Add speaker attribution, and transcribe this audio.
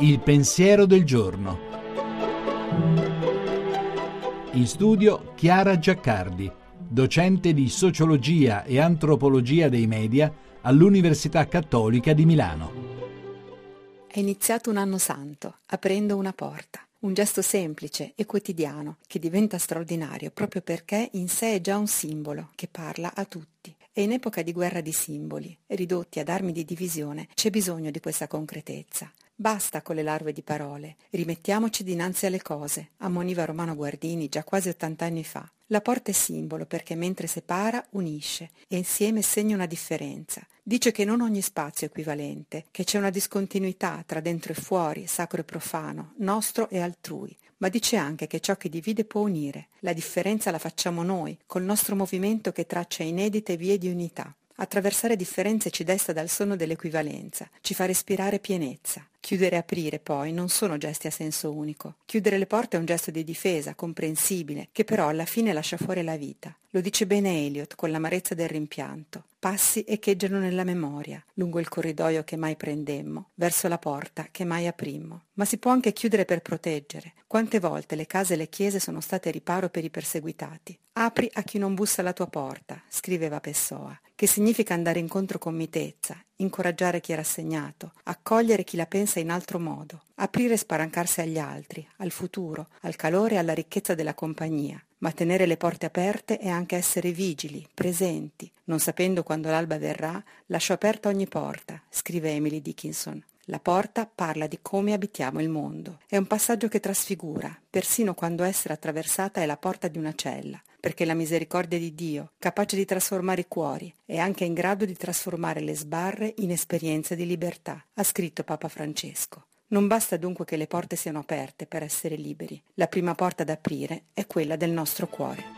Speaker 1: Il pensiero del giorno. In studio Chiara Giaccardi, docente di sociologia e antropologia dei media all'Università Cattolica di Milano.
Speaker 2: È iniziato un anno santo, aprendo una porta. Un gesto semplice e quotidiano che diventa straordinario proprio perché in sé è già un simbolo che parla a tutti. E in epoca di guerra di simboli, ridotti ad armi di divisione, c'è bisogno di questa concretezza. Basta con le larve di parole, rimettiamoci dinanzi alle cose, ammoniva Romano Guardini già quasi 80 anni fa. La porta è simbolo perché mentre separa unisce e insieme segna una differenza. Dice che non ogni spazio è equivalente, che c'è una discontinuità tra dentro e fuori, sacro e profano, nostro e altrui, ma dice anche che ciò che divide può unire. La differenza la facciamo noi, col nostro movimento che traccia inedite vie di unità. Attraversare differenze ci desta dal sonno dell'equivalenza, ci fa respirare pienezza. Chiudere e aprire, poi, non sono gesti a senso unico. Chiudere le porte è un gesto di difesa, comprensibile, che però alla fine lascia fuori la vita. Lo dice bene Eliot con l'amarezza del rimpianto. Passi echeggiano nella memoria, lungo il corridoio che mai prendemmo, verso la porta che mai aprimmo. Ma si può anche chiudere per proteggere. Quante volte le case e le chiese sono state riparo per i perseguitati. Apri a chi non bussa alla tua porta, scriveva Pessoa, che significa andare incontro con mitezza, incoraggiare chi è rassegnato, accogliere chi la pensa in altro modo, aprire e sparancarsi agli altri, al futuro, al calore e alla ricchezza della compagnia. Ma tenere le porte aperte è anche essere vigili, presenti. Non sapendo quando l'alba verrà, lascio aperta ogni porta, scrive Emily Dickinson. La porta parla di come abitiamo il mondo. È un passaggio che trasfigura, persino quando essere attraversata è la porta di una cella, perché la misericordia di Dio, capace di trasformare i cuori, è anche in grado di trasformare le sbarre in esperienze di libertà, ha scritto Papa Francesco. Non basta dunque che le porte siano aperte per essere liberi. La prima porta da aprire è quella del nostro cuore.